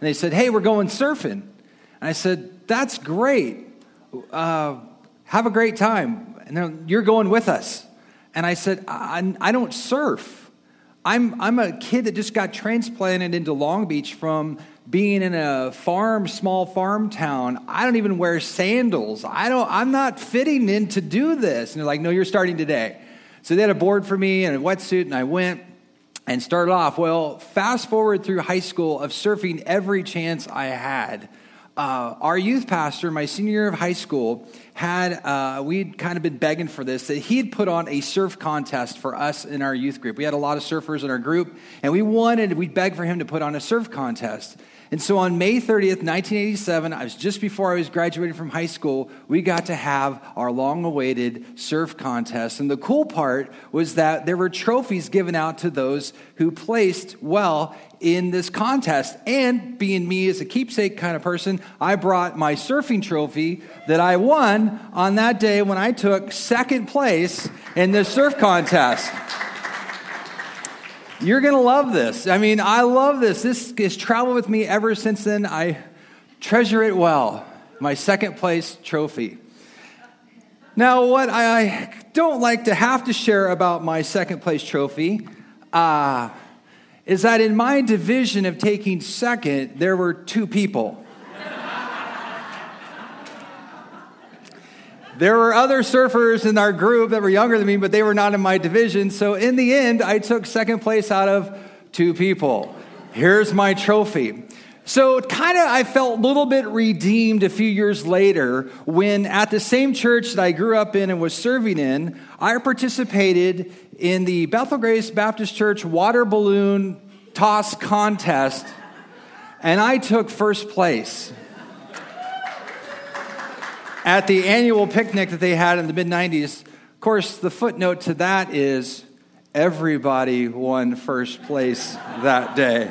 And they said, Hey, we're going surfing. And I said, That's great. Uh, have a great time. And you're going with us. And I said, I, I don't surf. I'm, I'm a kid that just got transplanted into Long Beach from being in a farm, small farm town. I don't even wear sandals. I don't, I'm not fitting in to do this. And they're like, no, you're starting today. So they had a board for me and a wetsuit, and I went and started off. Well, fast forward through high school of surfing every chance I had. Uh, our youth pastor, my senior year of high school, had, uh, we'd kind of been begging for this, that he'd put on a surf contest for us in our youth group. We had a lot of surfers in our group, and we wanted, we begged for him to put on a surf contest. And so on May 30th, 1987, I was just before I was graduating from high school, we got to have our long awaited surf contest. And the cool part was that there were trophies given out to those who placed well in this contest. And being me as a keepsake kind of person, I brought my surfing trophy that I won on that day when I took second place in the surf contest. You're going to love this. I mean, I love this. This has traveled with me ever since then. I treasure it well. My second place trophy. Now, what I don't like to have to share about my second place trophy uh, is that in my division of taking second, there were two people. There were other surfers in our group that were younger than me, but they were not in my division. So in the end, I took second place out of two people. Here's my trophy. So, kind of, I felt a little bit redeemed a few years later when, at the same church that I grew up in and was serving in, I participated in the Bethel Grace Baptist Church water balloon toss contest, and I took first place at the annual picnic that they had in the mid 90s. Of course, the footnote to that is everybody won first place that day.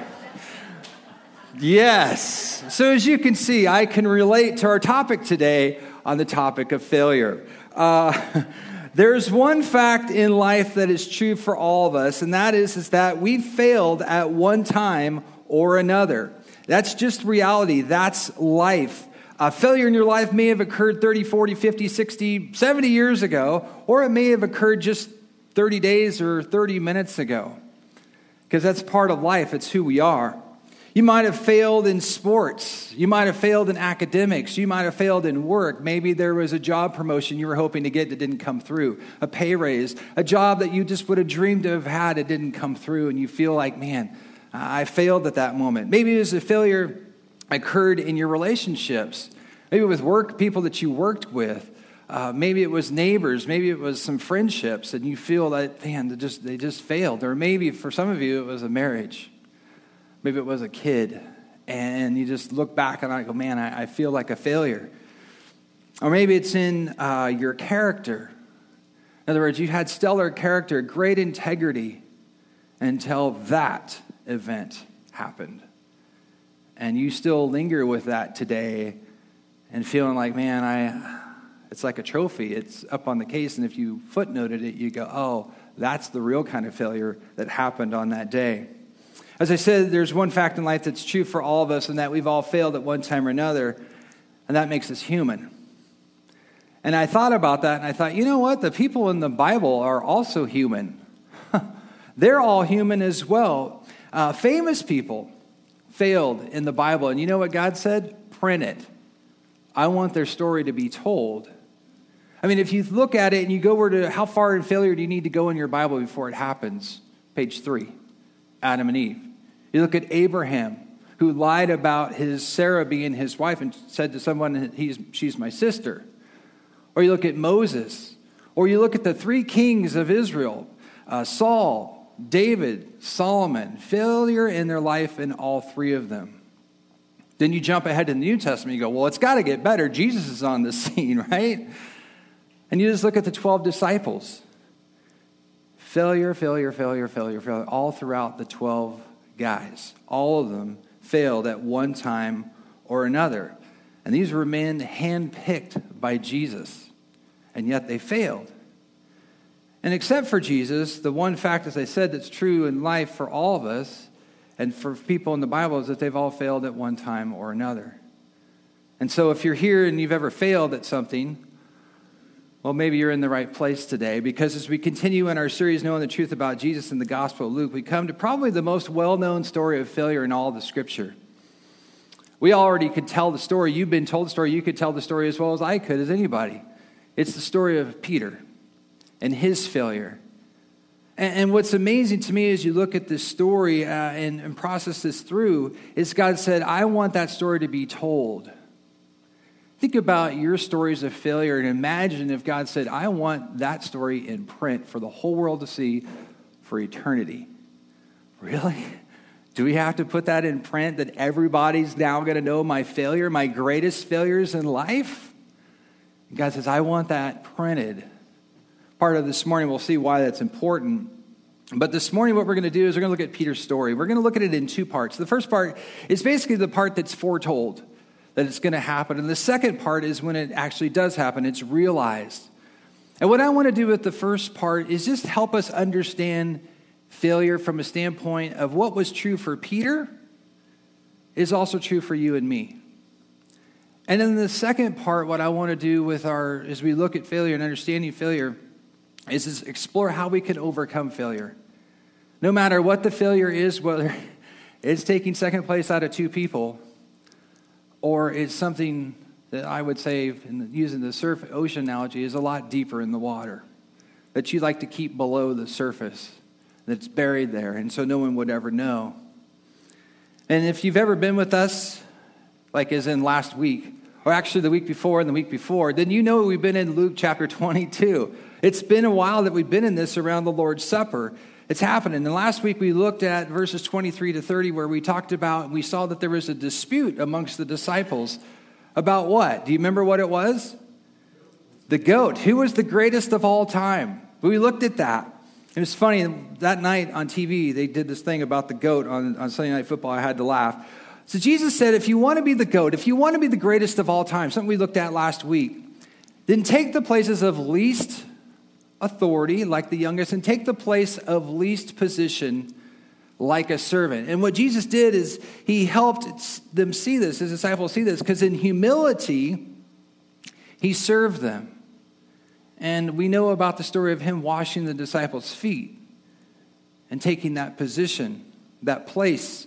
Yes. So, as you can see, I can relate to our topic today on the topic of failure. Uh, there's one fact in life that is true for all of us, and that is, is that we failed at one time or another. That's just reality. That's life. A failure in your life may have occurred 30, 40, 50, 60, 70 years ago, or it may have occurred just 30 days or 30 minutes ago. Because that's part of life, it's who we are. You might have failed in sports. You might have failed in academics. You might have failed in work. Maybe there was a job promotion you were hoping to get that didn't come through, a pay raise, a job that you just would have dreamed to have had that didn't come through, and you feel like, man, I failed at that moment. Maybe it was a failure occurred in your relationships. Maybe with work, people that you worked with. Uh, maybe it was neighbors. Maybe it was some friendships, and you feel that, man, they just, they just failed. Or maybe for some of you, it was a marriage. Maybe it was a kid. And you just look back and I go, man, I, I feel like a failure. Or maybe it's in uh, your character. In other words, you had stellar character, great integrity until that event happened. And you still linger with that today and feeling like, man, I, it's like a trophy. It's up on the case, and if you footnoted it, you go, oh, that's the real kind of failure that happened on that day. As I said, there's one fact in life that's true for all of us, and that we've all failed at one time or another, and that makes us human. And I thought about that, and I thought, you know what? The people in the Bible are also human. They're all human as well. Uh, famous people failed in the Bible, and you know what God said? Print it. I want their story to be told. I mean, if you look at it and you go over to how far in failure do you need to go in your Bible before it happens? Page three Adam and Eve. You look at Abraham, who lied about his Sarah being his wife and said to someone, He's, She's my sister. Or you look at Moses. Or you look at the three kings of Israel uh, Saul, David, Solomon. Failure in their life in all three of them. Then you jump ahead to the New Testament, you go, well, it's got to get better. Jesus is on the scene, right? And you just look at the 12 disciples. Failure, failure, failure, failure, failure, all throughout the 12 guys. All of them failed at one time or another. And these were men handpicked by Jesus, and yet they failed. And except for Jesus, the one fact, as I said, that's true in life for all of us And for people in the Bible, is that they've all failed at one time or another. And so if you're here and you've ever failed at something, well, maybe you're in the right place today because as we continue in our series, Knowing the Truth About Jesus in the Gospel of Luke, we come to probably the most well known story of failure in all the Scripture. We already could tell the story. You've been told the story. You could tell the story as well as I could, as anybody. It's the story of Peter and his failure. And, what's amazing to me as you look at this story uh, and, and process this through is God said, I want that story to be told. Think about your stories of failure and imagine if God said, I want that story in print for the whole world to see for eternity. Really? Do we have to put that in print that everybody's now going to know my failure, my greatest failures in life? And God says, I want that printed. Part of this morning, we'll see why that's important. But this morning, what we're going to do is we're going to look at Peter's story. We're going to look at it in two parts. The first part is basically the part that's foretold that it's going to happen. And the second part is when it actually does happen, it's realized. And what I want to do with the first part is just help us understand failure from a standpoint of what was true for Peter is also true for you and me. And then the second part, what I want to do with our, as we look at failure and understanding failure, is, explore how we can overcome failure. No matter what the failure is, whether it's taking second place out of two people, or it's something that I would say, using the surf ocean analogy, is a lot deeper in the water that you like to keep below the surface that's buried there, and so no one would ever know. And if you've ever been with us, like as in last week, or actually the week before and the week before, then you know we've been in Luke chapter 22. It's been a while that we've been in this around the Lord's Supper. It's happening. And last week we looked at verses 23 to 30, where we talked about, and we saw that there was a dispute amongst the disciples about what? Do you remember what it was? The goat. Who was the greatest of all time? We looked at that. It was funny, that night on TV, they did this thing about the goat on, on Sunday Night Football. I had to laugh. So Jesus said, if you want to be the goat, if you want to be the greatest of all time, something we looked at last week, then take the places of least authority, like the youngest, and take the place of least position, like a servant. And what Jesus did is he helped them see this, his disciples see this, because in humility, he served them. And we know about the story of him washing the disciples' feet and taking that position, that place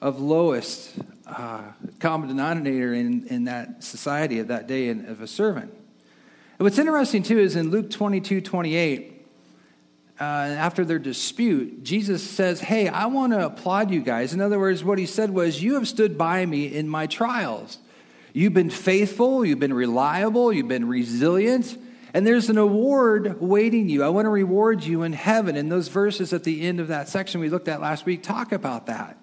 of lowest uh, common denominator in, in that society of that day and of a servant. And what's interesting too is in Luke 22 28, uh, after their dispute, Jesus says, Hey, I want to applaud you guys. In other words, what he said was, You have stood by me in my trials. You've been faithful, you've been reliable, you've been resilient. And there's an award waiting you. I want to reward you in heaven. And those verses at the end of that section we looked at last week talk about that.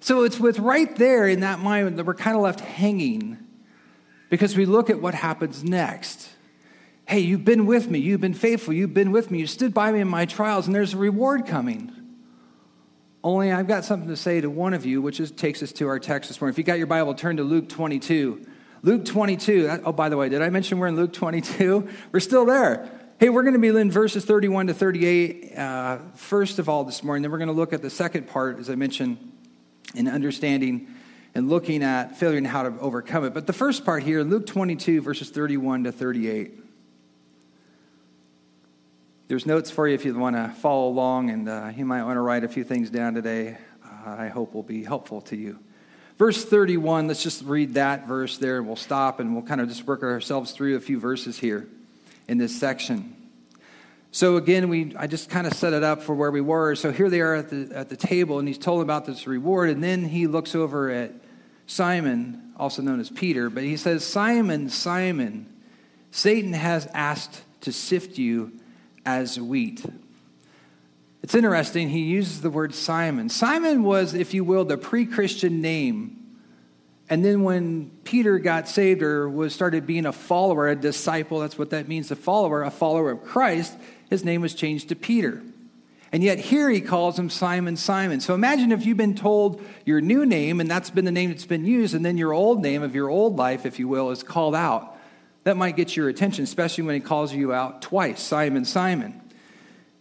So it's with right there in that mind that we're kind of left hanging because we look at what happens next. Hey, you've been with me. You've been faithful. You've been with me. You stood by me in my trials, and there's a reward coming. Only I've got something to say to one of you, which is, takes us to our text this morning. If you got your Bible, turn to Luke 22. Luke 22. That, oh, by the way, did I mention we're in Luke 22? We're still there. Hey, we're going to be in verses 31 to 38 uh, first of all this morning. Then we're going to look at the second part, as I mentioned, in understanding and looking at failure and how to overcome it. But the first part here, Luke 22, verses 31 to 38. There's notes for you if you want to follow along, and uh, you might want to write a few things down today. Uh, I hope will be helpful to you. Verse 31, let's just read that verse there, and we'll stop and we'll kind of just work ourselves through a few verses here in this section. So again, we I just kind of set it up for where we were. So here they are at the at the table, and he's told about this reward, and then he looks over at Simon, also known as Peter, but he says, Simon, Simon, Satan has asked to sift you as wheat. It's interesting, he uses the word Simon. Simon was, if you will, the pre Christian name. And then when Peter got saved or was started being a follower, a disciple, that's what that means, a follower, a follower of Christ, his name was changed to Peter. And yet here he calls him Simon Simon. So imagine if you've been told your new name, and that's been the name that's been used, and then your old name of your old life, if you will, is called out. That might get your attention, especially when he calls you out twice Simon Simon.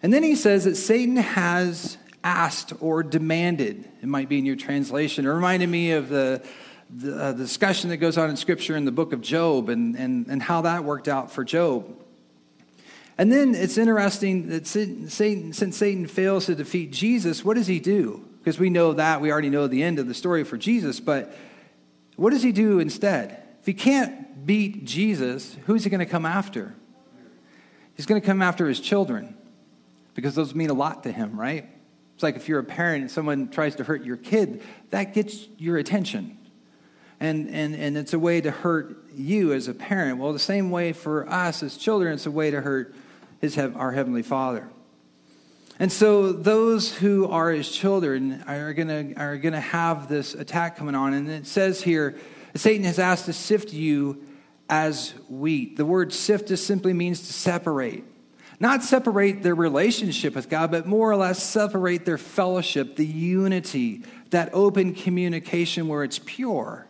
And then he says that Satan has asked or demanded. It might be in your translation. It reminded me of the, the, uh, discussion that goes on in Scripture in the book of Job and, and, and how that worked out for Job. And then it's interesting that Satan, since Satan fails to defeat Jesus, what does he do? Because we know that, we already know the end of the story for Jesus, but what does he do instead? If he can't beat Jesus, who's he going to come after? He's going to come after his children because those mean a lot to him, right? It's like if you're a parent and someone tries to hurt your kid, that gets your attention. And, and, and it's a way to hurt you as a parent. Well, the same way for us as children, it's a way to hurt his, our Heavenly Father. And so those who are his children are going to are gonna have this attack coming on. And it says here, Satan has asked to sift you as wheat. The word sift just simply means to separate. Not separate their relationship with God, but more or less separate their fellowship, the unity, that open communication where it's pure.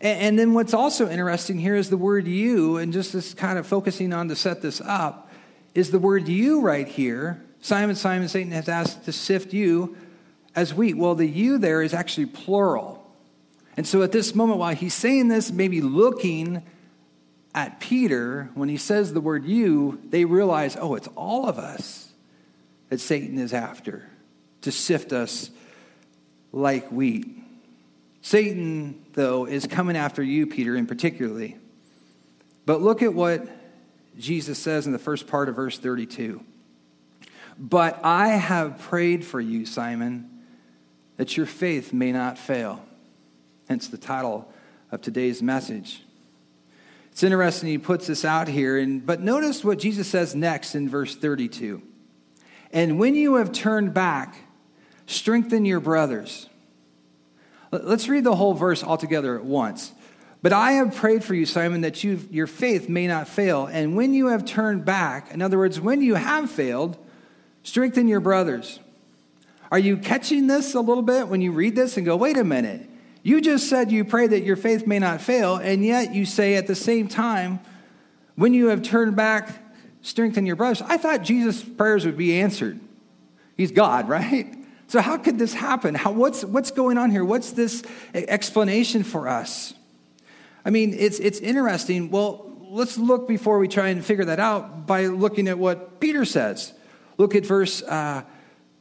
And, then what's also interesting here is the word you, and just this kind of focusing on to set this up, is the word you right here. Simon, Simon, Satan has asked to sift you as wheat. Well, the you there is actually plural. And so at this moment, while he's saying this, maybe looking at Peter, when he says the word you, they realize, oh, it's all of us that Satan is after to sift us like wheat. Satan, though, is coming after you, Peter, in particularly. But look at what Jesus says in the first part of verse 32. But I have prayed for you, Simon, that your faith may not fail hence the title of today's message. It's interesting he puts this out here, and, but notice what Jesus says next in verse 32. And when you have turned back, strengthen your brothers. Let's read the whole verse altogether at once. But I have prayed for you, Simon, that you, your faith may not fail. And when you have turned back, in other words, when you have failed, strengthen your brothers. Are you catching this a little bit when you read this and go, wait a minute? You just said you pray that your faith may not fail, and yet you say at the same time, when you have turned back, strengthen your brothers. I thought Jesus' prayers would be answered. He's God, right? So, how could this happen? How, what's, what's going on here? What's this explanation for us? I mean, it's, it's interesting. Well, let's look before we try and figure that out by looking at what Peter says. Look at verse uh,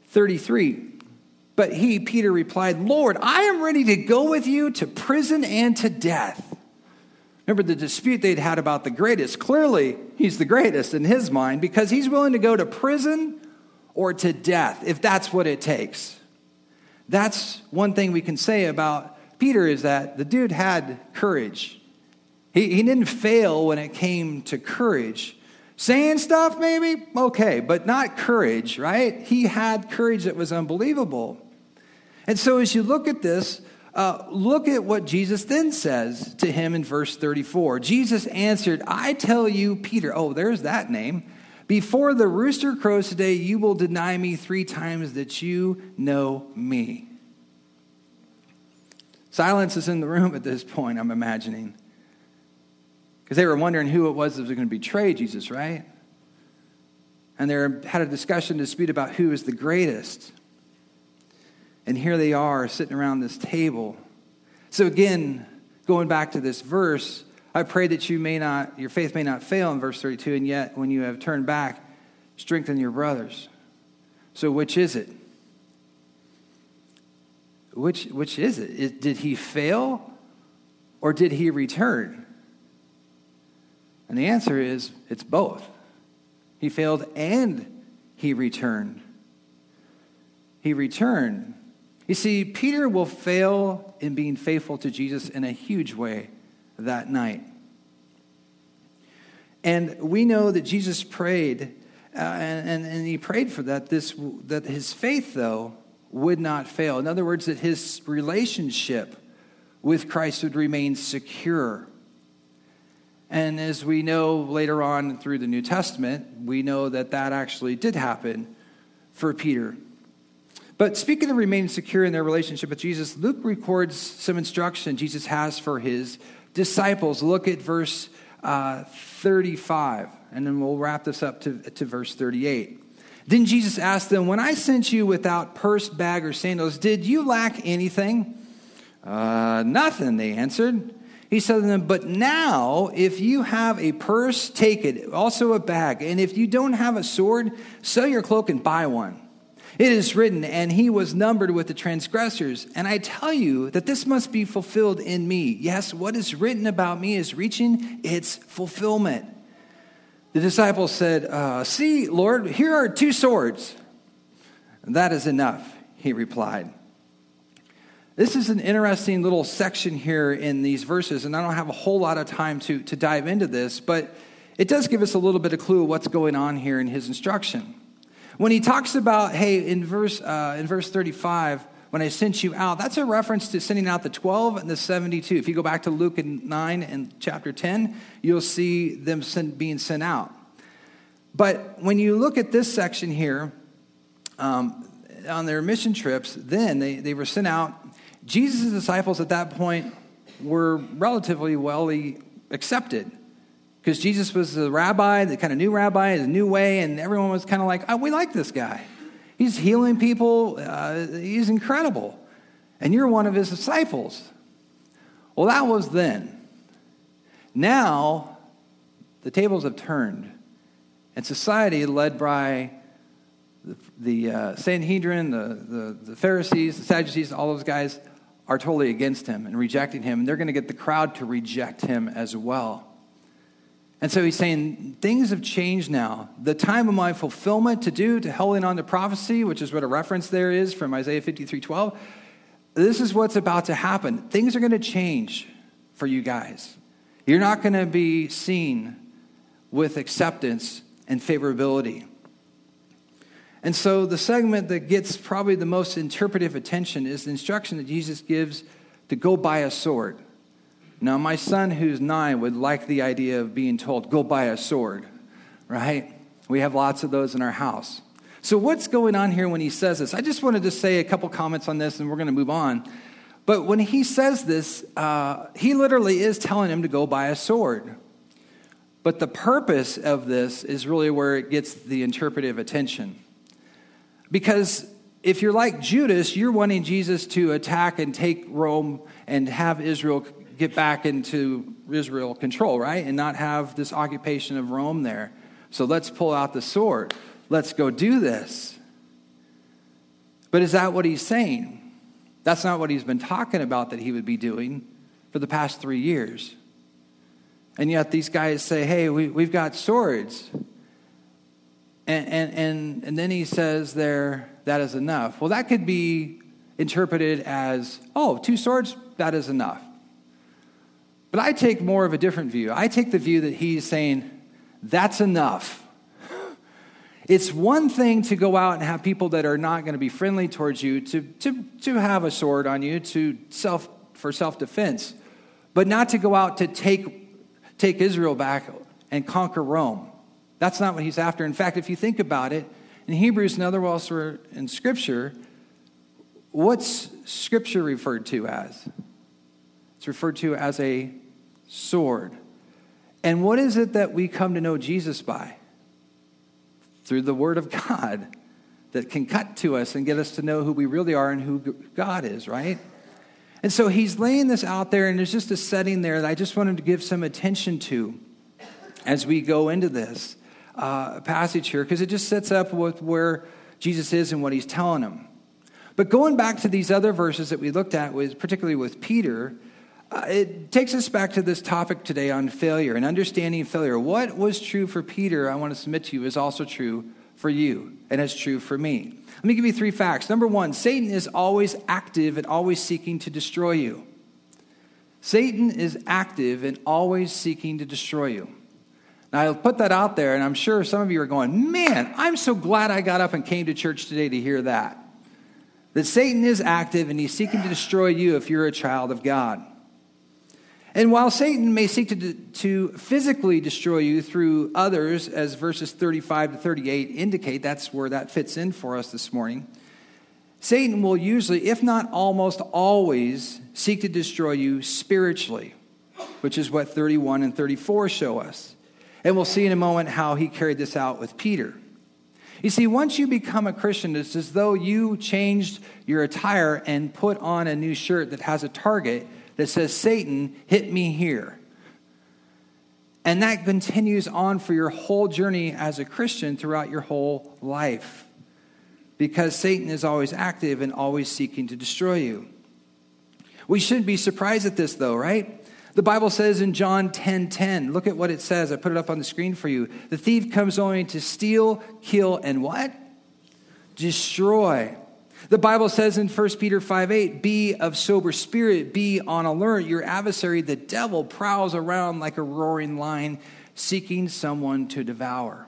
33. But he, Peter, replied, Lord, I am ready to go with you to prison and to death. Remember the dispute they'd had about the greatest. Clearly, he's the greatest in his mind because he's willing to go to prison or to death if that's what it takes. That's one thing we can say about Peter is that the dude had courage. He, he didn't fail when it came to courage. Saying stuff, maybe, okay, but not courage, right? He had courage that was unbelievable. And so as you look at this, uh, look at what Jesus then says to him in verse 34. Jesus answered, I tell you, Peter, oh, there's that name. Before the rooster crows today, you will deny me three times that you know me. Silence is in the room at this point, I'm imagining. Because they were wondering who it was that was going to betray Jesus, right? And they had a discussion, dispute about who is the greatest. And here they are sitting around this table. So again, going back to this verse, I pray that you may not, your faith may not fail in verse 32, and yet when you have turned back, strengthen your brothers. So which is it? Which, which is it? it? Did he fail or did he return? And the answer is it's both. He failed and he returned. He returned. You see, Peter will fail in being faithful to Jesus in a huge way that night. And we know that Jesus prayed, uh, and, and, and he prayed for that, this, that his faith, though, would not fail. In other words, that his relationship with Christ would remain secure. And as we know later on through the New Testament, we know that that actually did happen for Peter. But speaking of remaining secure in their relationship with Jesus, Luke records some instruction Jesus has for his disciples. Look at verse uh, 35, and then we'll wrap this up to, to verse 38. Then Jesus asked them, When I sent you without purse, bag, or sandals, did you lack anything? Uh, nothing, they answered. He said to them, But now, if you have a purse, take it, also a bag. And if you don't have a sword, sell your cloak and buy one. It is written, And he was numbered with the transgressors. And I tell you that this must be fulfilled in me. Yes, what is written about me is reaching its fulfillment. The disciples said, uh, See, Lord, here are two swords. That is enough, he replied. This is an interesting little section here in these verses, and I don't have a whole lot of time to, to dive into this, but it does give us a little bit of clue what's going on here in his instruction. When he talks about, hey, in verse, uh, in verse 35, when I sent you out, that's a reference to sending out the 12 and the 72. If you go back to Luke 9 and chapter 10, you'll see them being sent out. But when you look at this section here, um, on their mission trips, then they, they were sent out Jesus' disciples at that point were relatively well accepted because Jesus was the rabbi, the kind of new rabbi, the new way, and everyone was kind of like, oh, we like this guy. He's healing people, uh, he's incredible. And you're one of his disciples. Well, that was then. Now, the tables have turned, and society, led by the, the uh, Sanhedrin, the, the, the Pharisees, the Sadducees, all those guys, are totally against him and rejecting him. And they're going to get the crowd to reject him as well. And so he's saying, things have changed now. The time of my fulfillment to do, to holding on to prophecy, which is what a reference there is from Isaiah 53 12, this is what's about to happen. Things are going to change for you guys. You're not going to be seen with acceptance and favorability. And so the segment that gets probably the most interpretive attention is the instruction that Jesus gives to go buy a sword. Now, my son, who's nine, would like the idea of being told, go buy a sword, right? We have lots of those in our house. So, what's going on here when he says this? I just wanted to say a couple comments on this and we're going to move on. But when he says this, uh, he literally is telling him to go buy a sword. But the purpose of this is really where it gets the interpretive attention. Because if you're like Judas, you're wanting Jesus to attack and take Rome and have Israel get back into Israel control, right? And not have this occupation of Rome there. So let's pull out the sword. Let's go do this. But is that what he's saying? That's not what he's been talking about that he would be doing for the past three years. And yet these guys say, hey, we, we've got swords. And, and, and, and then he says there, that is enough. Well, that could be interpreted as, oh, two swords, that is enough. But I take more of a different view. I take the view that he's saying, that's enough. It's one thing to go out and have people that are not going to be friendly towards you to, to, to have a sword on you to self, for self defense, but not to go out to take, take Israel back and conquer Rome. That's not what he's after. In fact, if you think about it, in Hebrews and other elsewhere in Scripture, what's Scripture referred to as? It's referred to as a sword. And what is it that we come to know Jesus by? Through the Word of God that can cut to us and get us to know who we really are and who God is, right? And so he's laying this out there, and there's just a setting there that I just wanted to give some attention to as we go into this uh, passage here because it just sets up with where Jesus is and what he's telling them. But going back to these other verses that we looked at, with, particularly with Peter, uh, it takes us back to this topic today on failure and understanding failure. What was true for Peter, I want to submit to you, is also true for you, and it's true for me. Let me give you three facts. Number one, Satan is always active and always seeking to destroy you. Satan is active and always seeking to destroy you. Now, I'll put that out there, and I'm sure some of you are going, man, I'm so glad I got up and came to church today to hear that. That Satan is active and he's seeking to destroy you if you're a child of God. And while Satan may seek to, to physically destroy you through others, as verses 35 to 38 indicate, that's where that fits in for us this morning. Satan will usually, if not almost always, seek to destroy you spiritually, which is what 31 and 34 show us. And we'll see in a moment how he carried this out with Peter. You see, once you become a Christian, it's as though you changed your attire and put on a new shirt that has a target that says, Satan, hit me here. And that continues on for your whole journey as a Christian throughout your whole life. Because Satan is always active and always seeking to destroy you. We shouldn't be surprised at this, though, right? The Bible says in John 10 10, look at what it says. I put it up on the screen for you. The thief comes only to steal, kill, and what? Destroy. The Bible says in 1 Peter 5 8, be of sober spirit, be on alert. Your adversary, the devil, prowls around like a roaring lion, seeking someone to devour.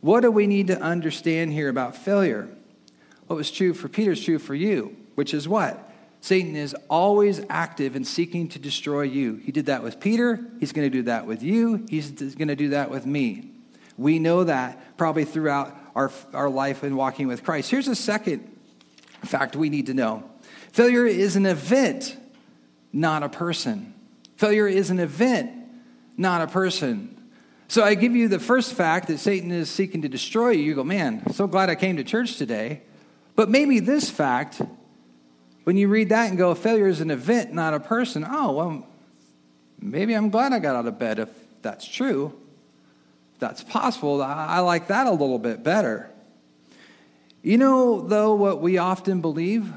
What do we need to understand here about failure? What was true for Peter is true for you, which is what? Satan is always active in seeking to destroy you. He did that with Peter. He's going to do that with you. He's going to do that with me. We know that probably throughout our, our life in walking with Christ. Here's a second fact we need to know failure is an event, not a person. Failure is an event, not a person. So I give you the first fact that Satan is seeking to destroy you. You go, man, so glad I came to church today. But maybe this fact when you read that and go, failure is an event, not a person, oh, well, maybe I'm glad I got out of bed if that's true. That's possible. I like that a little bit better. You know, though, what we often believe?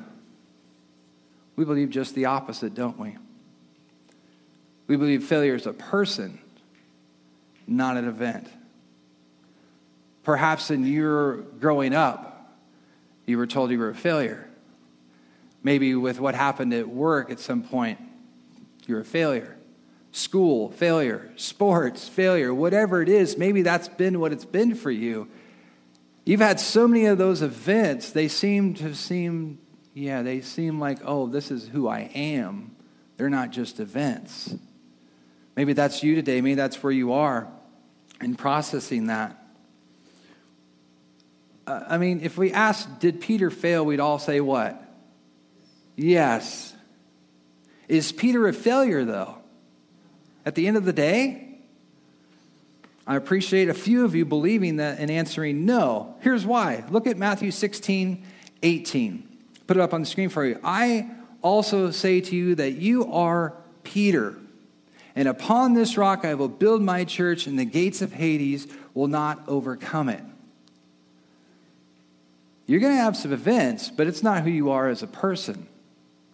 We believe just the opposite, don't we? We believe failure is a person, not an event. Perhaps in your growing up, you were told you were a failure. Maybe with what happened at work at some point, you're a failure. School, failure. Sports, failure. Whatever it is, maybe that's been what it's been for you. You've had so many of those events, they seem to seem, yeah, they seem like, oh, this is who I am. They're not just events. Maybe that's you today. Maybe that's where you are in processing that. Uh, I mean, if we ask, did Peter fail, we'd all say what? Yes. Is Peter a failure, though? At the end of the day? I appreciate a few of you believing that and answering no. Here's why. Look at Matthew 16, 18. Put it up on the screen for you. I also say to you that you are Peter, and upon this rock I will build my church, and the gates of Hades will not overcome it. You're going to have some events, but it's not who you are as a person.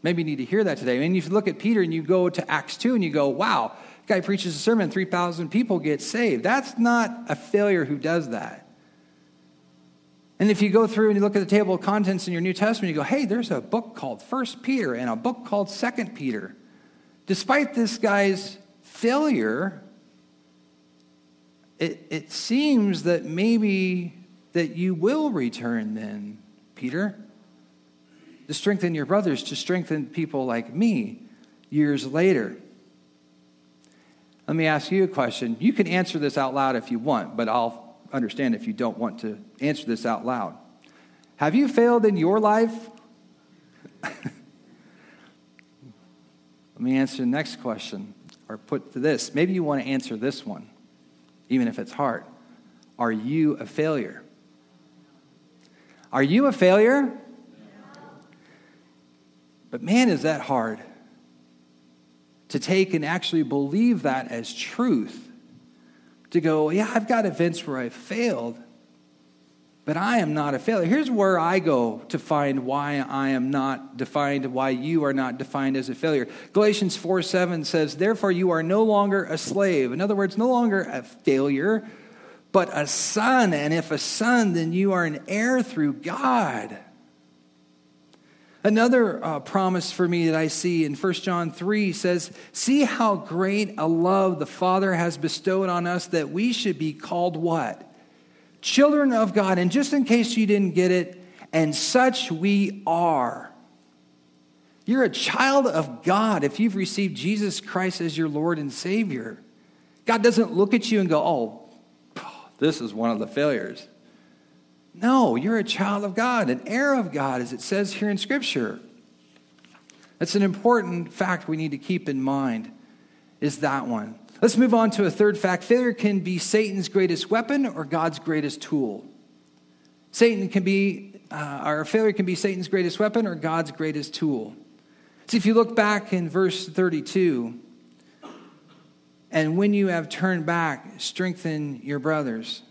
Maybe you need to hear that today. Mean, if you look at Peter and you go to Acts 2 and you go, wow, guy preaches a sermon, 3,000 people get saved. That's not a failure who does that. And if you go through and you look at the table of contents in your New Testament, you go, hey, there's a book called First Peter and a book called Second Peter. Despite this guy's failure, it, it seems that maybe that you will return then, Peter to strengthen your brothers, to strengthen people like me years later. Let me ask you a question. You can answer this out loud if you want, but I'll understand if you don't want to answer this out loud. Have you failed in your life? Let me answer the next question, or put to this. Maybe you want to answer this one, even if it's hard. Are you a failure? Are you a failure? But man, is that hard to take and actually believe that as truth. To go, yeah, I've got events where I failed, but I am not a failure. Here's where I go to find why I am not defined, why you are not defined as a failure. Galatians 4 7 says, Therefore, you are no longer a slave. In other words, no longer a failure, but a son. And if a son, then you are an heir through God. Another uh, promise for me that I see in 1 John 3 says, See how great a love the Father has bestowed on us that we should be called what? Children of God. And just in case you didn't get it, and such we are. You're a child of God if you've received Jesus Christ as your Lord and Savior. God doesn't look at you and go, Oh, this is one of the failures. No, you're a child of God, an heir of God, as it says here in Scripture. That's an important fact we need to keep in mind, is that one. Let's move on to a third fact. Failure can be Satan's greatest weapon or God's greatest tool. Satan can be, uh, our failure can be Satan's greatest weapon or God's greatest tool. See, if you look back in verse 32, and when you have turned back, strengthen your brothers.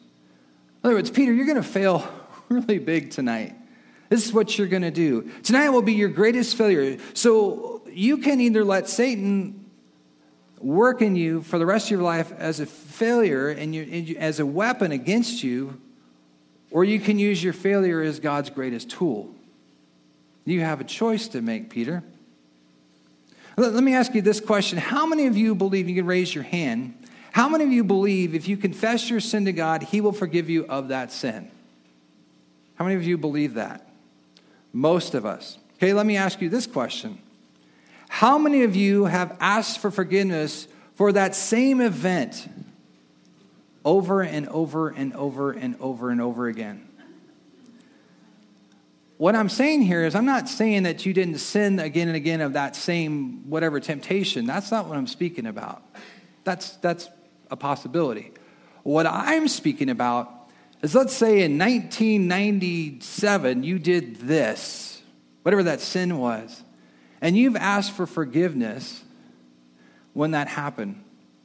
In other words, Peter, you're going to fail really big tonight. This is what you're going to do. Tonight will be your greatest failure. So you can either let Satan work in you for the rest of your life as a failure and you, as a weapon against you, or you can use your failure as God's greatest tool. You have a choice to make, Peter. Let, let me ask you this question How many of you believe, you can raise your hand, how many of you believe if you confess your sin to God, He will forgive you of that sin? How many of you believe that? Most of us. Okay, let me ask you this question How many of you have asked for forgiveness for that same event over and over and over and over and over again? What I'm saying here is, I'm not saying that you didn't sin again and again of that same whatever temptation. That's not what I'm speaking about. That's, that's a possibility. What I'm speaking about is let's say in 1997 you did this, whatever that sin was, and you've asked for forgiveness when that happened.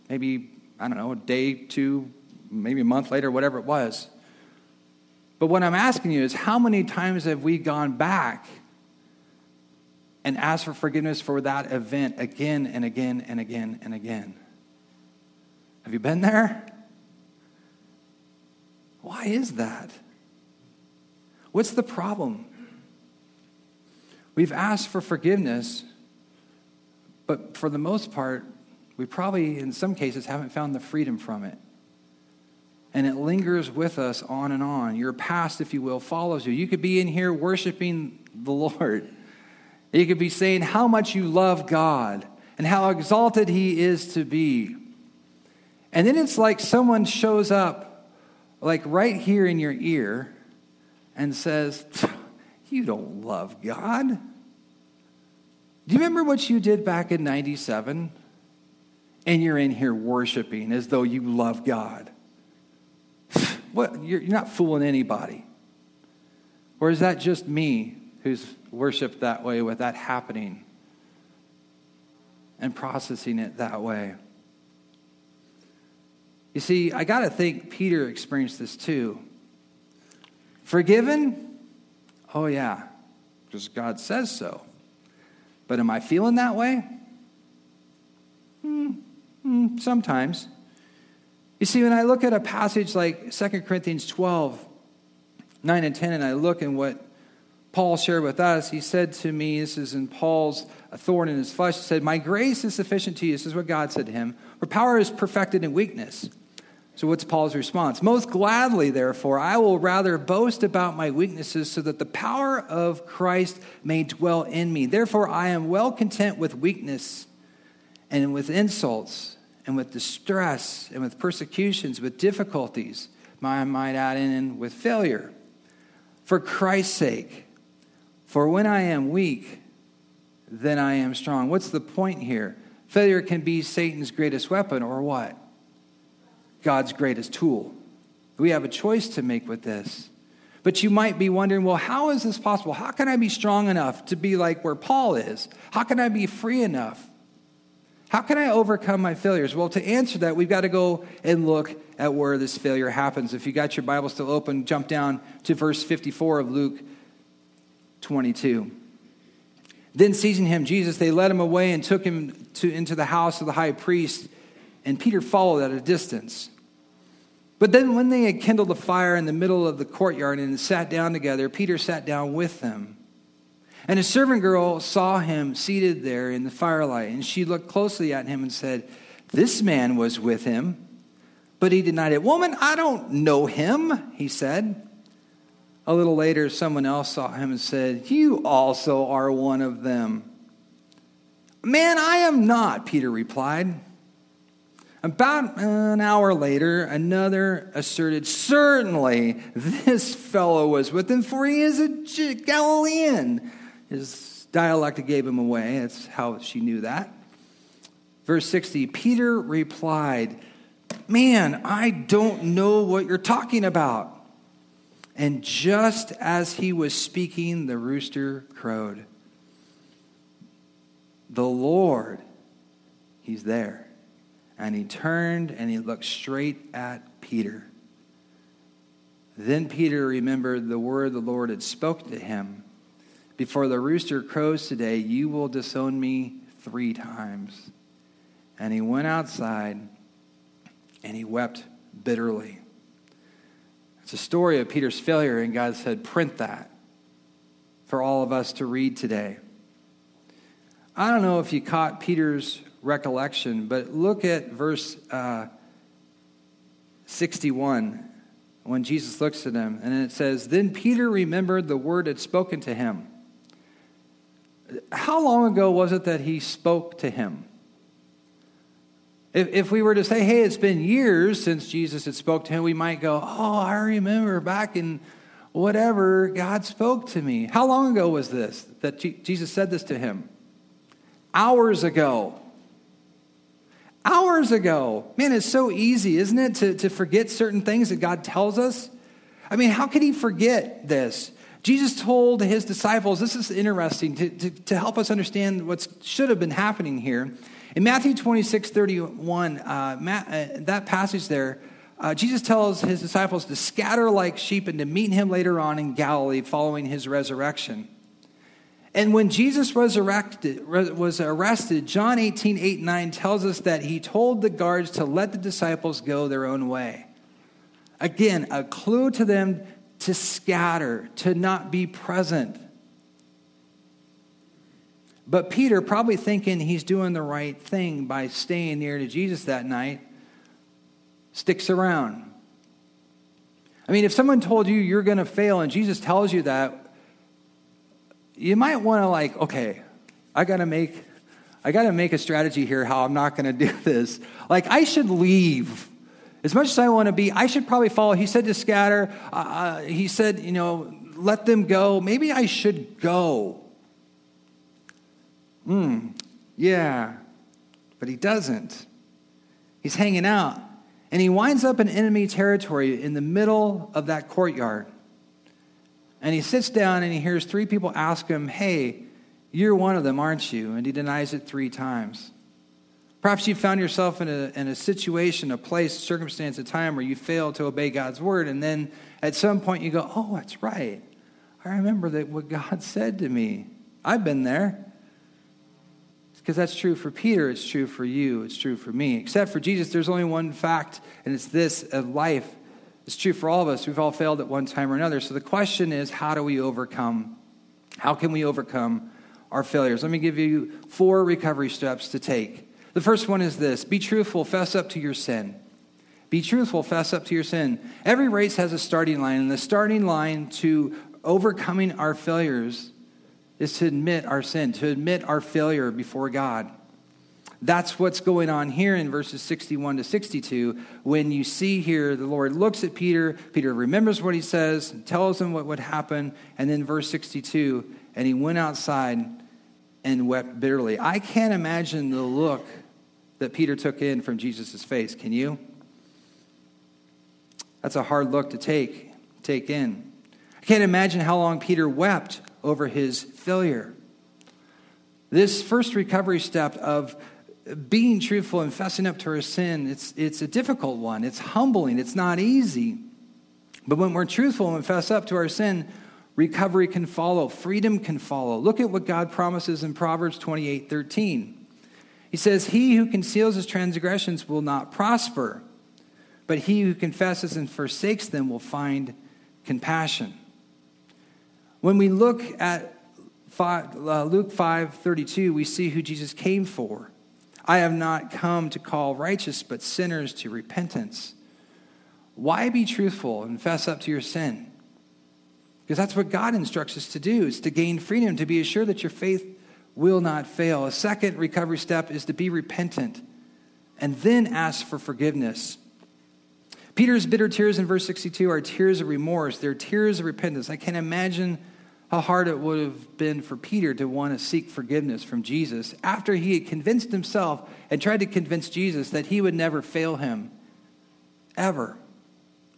Maybe, I don't know, a day, two, maybe a month later, whatever it was. But what I'm asking you is how many times have we gone back and asked for forgiveness for that event again and again and again and again? Have you been there? Why is that? What's the problem? We've asked for forgiveness, but for the most part, we probably, in some cases, haven't found the freedom from it and it lingers with us on and on. Your past, if you will, follows you. You could be in here worshiping the Lord. You could be saying how much you love God and how exalted He is to be. And then it's like someone shows up, like right here in your ear, and says, You don't love God. Do you remember what you did back in 97? And you're in here worshiping as though you love God. What, you're, you're not fooling anybody. Or is that just me who's worshiped that way with that happening and processing it that way? You see, I got to think Peter experienced this too. Forgiven? Oh, yeah, because God says so. But am I feeling that way? Hmm, hmm, sometimes. You see, when I look at a passage like 2 Corinthians 12, 9 and 10, and I look in what Paul shared with us, he said to me, this is in Paul's thorn in his flesh, he said, My grace is sufficient to you. This is what God said to him. For power is perfected in weakness. So, what's Paul's response? Most gladly, therefore, I will rather boast about my weaknesses so that the power of Christ may dwell in me. Therefore, I am well content with weakness and with insults and with distress and with persecutions, with difficulties, I might add in with failure. For Christ's sake, for when I am weak, then I am strong. What's the point here? Failure can be Satan's greatest weapon, or what? God's greatest tool. We have a choice to make with this. But you might be wondering, well, how is this possible? How can I be strong enough to be like where Paul is? How can I be free enough? How can I overcome my failures? Well, to answer that, we've got to go and look at where this failure happens. If you got your Bible still open, jump down to verse 54 of Luke 22. Then seizing him, Jesus, they led him away and took him to, into the house of the high priest, and Peter followed at a distance. But then, when they had kindled a fire in the middle of the courtyard and sat down together, Peter sat down with them. And a servant girl saw him seated there in the firelight, and she looked closely at him and said, This man was with him. But he denied it. Woman, I don't know him, he said. A little later, someone else saw him and said, You also are one of them. Man, I am not, Peter replied. About an hour later, another asserted, Certainly, this fellow was with him, for he is a Galilean. His dialect gave him away. That's how she knew that. Verse 60 Peter replied, Man, I don't know what you're talking about. And just as he was speaking, the rooster crowed. The Lord, he's there. And he turned and he looked straight at Peter. Then Peter remembered the word the Lord had spoken to him Before the rooster crows today, you will disown me three times. And he went outside and he wept bitterly. It's a story of Peter's failure, and God said, print that for all of us to read today. I don't know if you caught Peter's recollection, but look at verse uh, 61 when Jesus looks at him, and it says, Then Peter remembered the word had spoken to him. How long ago was it that he spoke to him? If, if we were to say, hey, it's been years since Jesus had spoke to him, we might go, oh, I remember back in whatever, God spoke to me. How long ago was this that Jesus said this to him? Hours ago. Hours ago. Man, it's so easy, isn't it, to, to forget certain things that God tells us? I mean, how could he forget this? Jesus told his disciples, this is interesting to, to, to help us understand what should have been happening here. In Matthew 26, 31, uh, uh, that passage there, uh, Jesus tells his disciples to scatter like sheep and to meet him later on in Galilee following his resurrection. And when Jesus resurrected, was arrested, John 18, 8, 9 tells us that he told the guards to let the disciples go their own way. Again, a clue to them to scatter, to not be present. But Peter, probably thinking he's doing the right thing by staying near to Jesus that night, sticks around. I mean, if someone told you you're going to fail and Jesus tells you that, you might want to like, okay, I got to make I got to make a strategy here how I'm not to do this. Like I should leave. As much as I want to be, I should probably follow. He said to scatter. Uh, uh he said, you know, let them go. Maybe I should go. Hmm, yeah, but he doesn't. He's hanging out. And he winds up in enemy territory in the middle of that courtyard. And he sits down and he hears three people ask him, Hey, you're one of them, aren't you? And he denies it three times. Perhaps you found yourself in a, in a situation, a place, circumstance, a time where you failed to obey God's word. And then at some point you go, Oh, that's right. I remember that what God said to me. I've been there. Because that's true for Peter, it's true for you, it's true for me. Except for Jesus, there's only one fact, and it's this of life. It's true for all of us. We've all failed at one time or another. So the question is, how do we overcome? How can we overcome our failures? Let me give you four recovery steps to take. The first one is this be truthful, fess up to your sin. Be truthful, fess up to your sin. Every race has a starting line, and the starting line to overcoming our failures is to admit our sin, to admit our failure before God. That's what's going on here in verses 61 to 62. When you see here, the Lord looks at Peter, Peter remembers what he says, tells him what would happen, and then verse 62, and he went outside and wept bitterly. I can't imagine the look that Peter took in from Jesus' face. Can you? That's a hard look to take, take in. I can't imagine how long Peter wept over his failure. This first recovery step of being truthful and fessing up to our sin, it's, it's a difficult one. It's humbling. It's not easy. But when we're truthful and fess up to our sin, recovery can follow, freedom can follow. Look at what God promises in Proverbs 28 13. He says, He who conceals his transgressions will not prosper, but he who confesses and forsakes them will find compassion. When we look at uh, Luke 5 32, we see who Jesus came for. I have not come to call righteous, but sinners to repentance. Why be truthful and fess up to your sin? Because that's what God instructs us to do, is to gain freedom, to be assured that your faith will not fail. A second recovery step is to be repentant and then ask for forgiveness. Peter's bitter tears in verse 62 are tears of remorse. They're tears of repentance. I can imagine how hard it would have been for Peter to want to seek forgiveness from Jesus after he had convinced himself and tried to convince Jesus that he would never fail him, ever.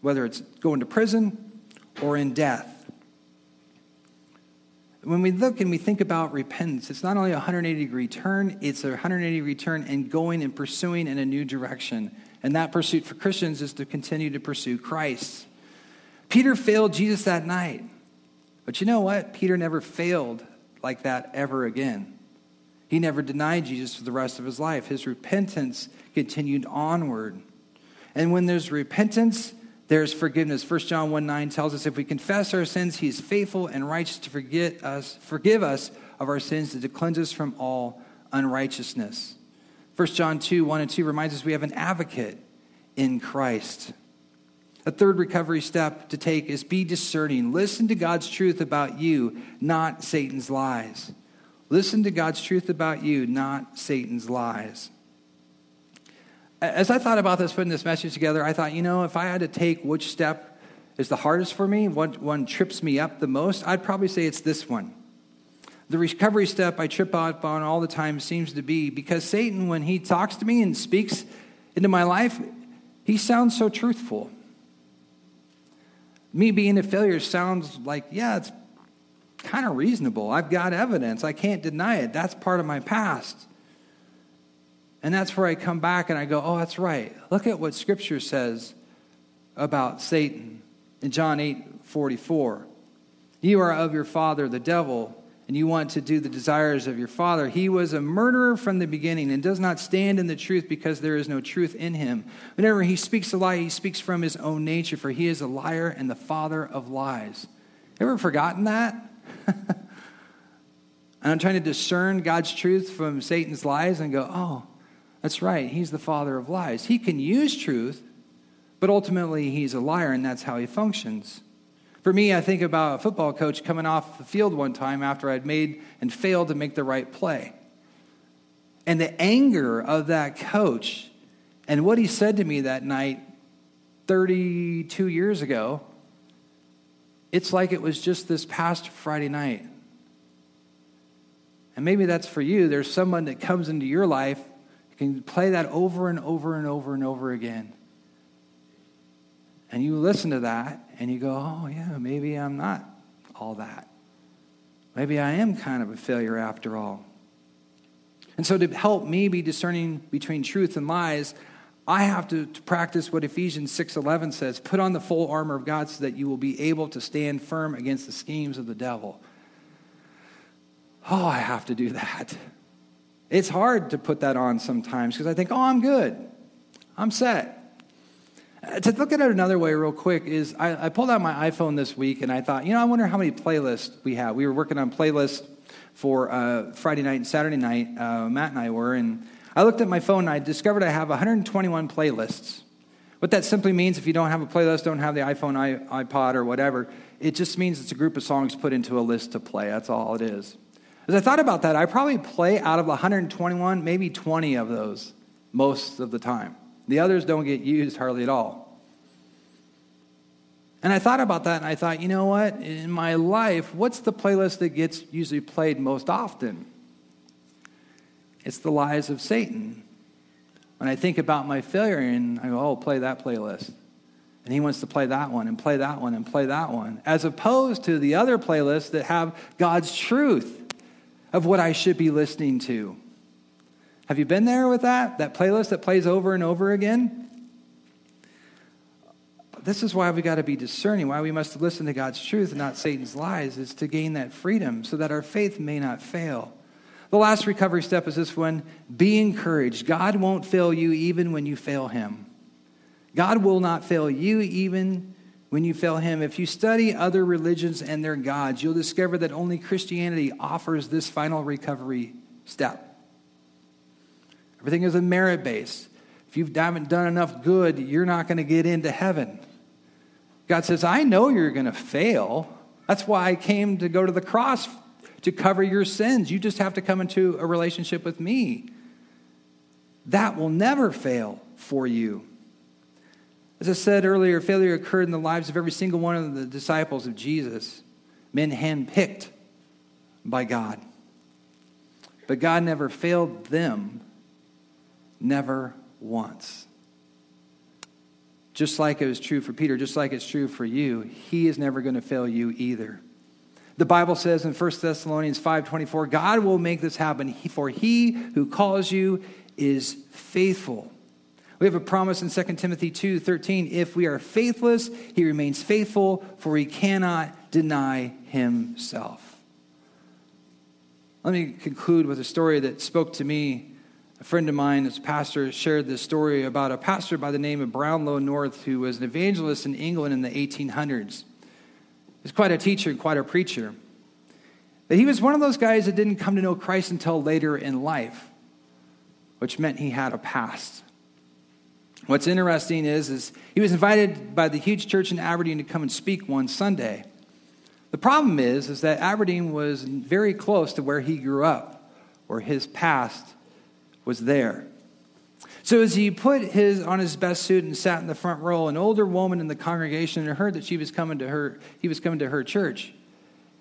Whether it's going to prison or in death. When we look and we think about repentance, it's not only a 180 degree turn, it's a 180 degree turn and going and pursuing in a new direction. And that pursuit for Christians is to continue to pursue Christ. Peter failed Jesus that night. But you know what? Peter never failed like that ever again. He never denied Jesus for the rest of his life. His repentance continued onward. And when there's repentance, there's forgiveness. 1 John 1 9 tells us if we confess our sins, he is faithful and righteous to forget us, forgive us of our sins and to cleanse us from all unrighteousness. 1 John 2 1 and 2 reminds us we have an advocate in Christ. A third recovery step to take is be discerning. Listen to God's truth about you, not Satan's lies. Listen to God's truth about you, not Satan's lies. As I thought about this, putting this message together, I thought, you know, if I had to take which step is the hardest for me, what one trips me up the most, I'd probably say it's this one. The recovery step I trip up on all the time seems to be because Satan, when he talks to me and speaks into my life, he sounds so truthful me being a failure sounds like, yeah, it's kind of reasonable. I've got evidence. I can't deny it. That's part of my past. And that's where I come back and I go, oh, that's right. Look at what Scripture says about Satan in John 8 44. You are of your father, the devil and you want to do the desires of your father. He was a murderer from the beginning and does not stand in the truth because there is no truth in him. Whenever he speaks a lie, he speaks from his own nature, for he is a liar and the father of lies. Ever forgotten that? and I'm trying to discern God's truth from Satan's lies and go, oh, that's right. He's the father of lies. He can use truth, but ultimately he's a liar, and that's how he functions. For me, I think about a football coach coming off the field one time after I'd made and failed to make the right play. And the anger of that coach and what he said to me that night 32 years ago, it's like it was just this past Friday night. And maybe that's for you. There's someone that comes into your life, you can play that over and over and over and over again. And you listen to that and you go, oh, yeah, maybe I'm not all that. Maybe I am kind of a failure after all. And so, to help me be discerning between truth and lies, I have to, to practice what Ephesians 6:11 says, put on the full armor of God so that you will be able to stand firm against the schemes of the devil. Oh, I have to do that. It's hard to put that on sometimes because I think, "Oh, I'm good. I'm set." Uh, to look at it another way, real quick, is I, I, pulled out my iPhone this week and I thought, you know, I wonder how many playlists we have. We were working on playlists for uh, Friday night and Saturday night, uh, Matt and I were, and I looked at my phone and I discovered I have 121 playlists. What that simply means, if you don't have a playlist, don't have the iPhone, iPod, or whatever, it just means it's a group of songs put into a list to play. That's all it is. As I thought about that, I probably play out of 121, maybe 20 of those most of the time. The others don't get used hardly at all. And I thought about that and I thought, you know what? In my life, what's the playlist that gets usually played most often? It's the lies of Satan. When I think about my failure and I go, oh, play that playlist. And he wants to play that one and play that one and play that one, as opposed to the other playlists that have God's truth of what I should be listening to. Have you been there with that? That playlist that plays over and over again? This is why we got to be discerning, why we must listen to God's truth and not Satan's lies, is to gain that freedom so that our faith may not fail. The last recovery step is this one be encouraged. God won't fail you even when you fail him. God will not fail you even when you fail him. If you study other religions and their gods, you'll discover that only Christianity offers this final recovery step. Everything is a merit base. If you haven't done enough good, you're not going to get into heaven. God says, I know you're going to fail. That's why I came to go to the cross to cover your sins. You just have to come into a relationship with me. That will never fail for you. As I said earlier, failure occurred in the lives of every single one of the disciples of Jesus, men handpicked by God. But God never failed them Never once. just like it was true for Peter, just like it's true for you, he is never going to fail you either. The Bible says in 1 Thessalonians 5:24, God will make this happen, for he who calls you is faithful. We have a promise in 2 Timothy 2:13, if we are faithless, he remains faithful, for he cannot deny himself. Let me conclude with a story that spoke to me. A friend of mine, as pastor, shared this story about a pastor by the name of Brownlow North who was an evangelist in England in the 1800s He was quite a teacher and quite a preacher. But he was one of those guys that didn't come to know Christ until later in life, which meant he had a past. What's interesting is, is he was invited by the huge church in Aberdeen to come and speak one Sunday. The problem is, is that Aberdeen was very close to where he grew up, where his past was there. So as he put his on his best suit and sat in the front row, an older woman in the congregation heard that she was coming to her, he was coming to her church.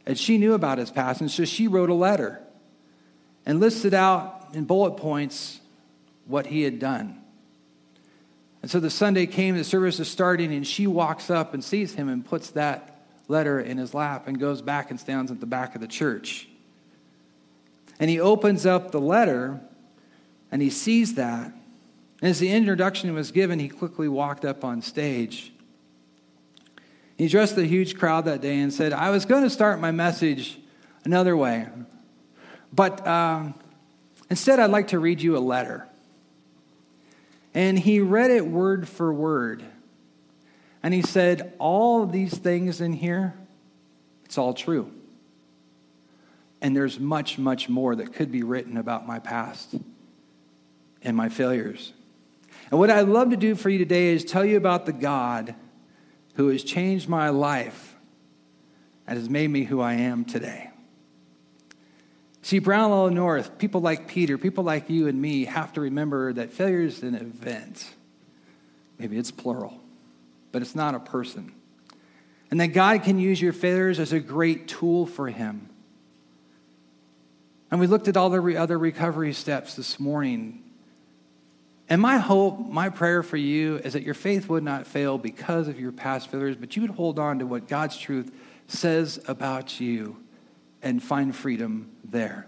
And she knew about his past, and so she wrote a letter and listed out in bullet points what he had done. And so the Sunday came, the service is starting, and she walks up and sees him and puts that letter in his lap and goes back and stands at the back of the church. And he opens up the letter and he sees that. As the introduction was given, he quickly walked up on stage. He addressed the huge crowd that day and said, I was going to start my message another way, but uh, instead, I'd like to read you a letter. And he read it word for word. And he said, All these things in here, it's all true. And there's much, much more that could be written about my past and my failures. And what I'd love to do for you today is tell you about the God who has changed my life and has made me who I am today. See, Brownlow North, people like Peter, people like you and me have to remember that failure is an event. Maybe it's plural, but it's not a person. And that God can use your failures as a great tool for Him. And we looked at all the other recovery steps this morning and my hope, my prayer for you is that your faith would not fail because of your past failures, but you would hold on to what God's truth says about you and find freedom there.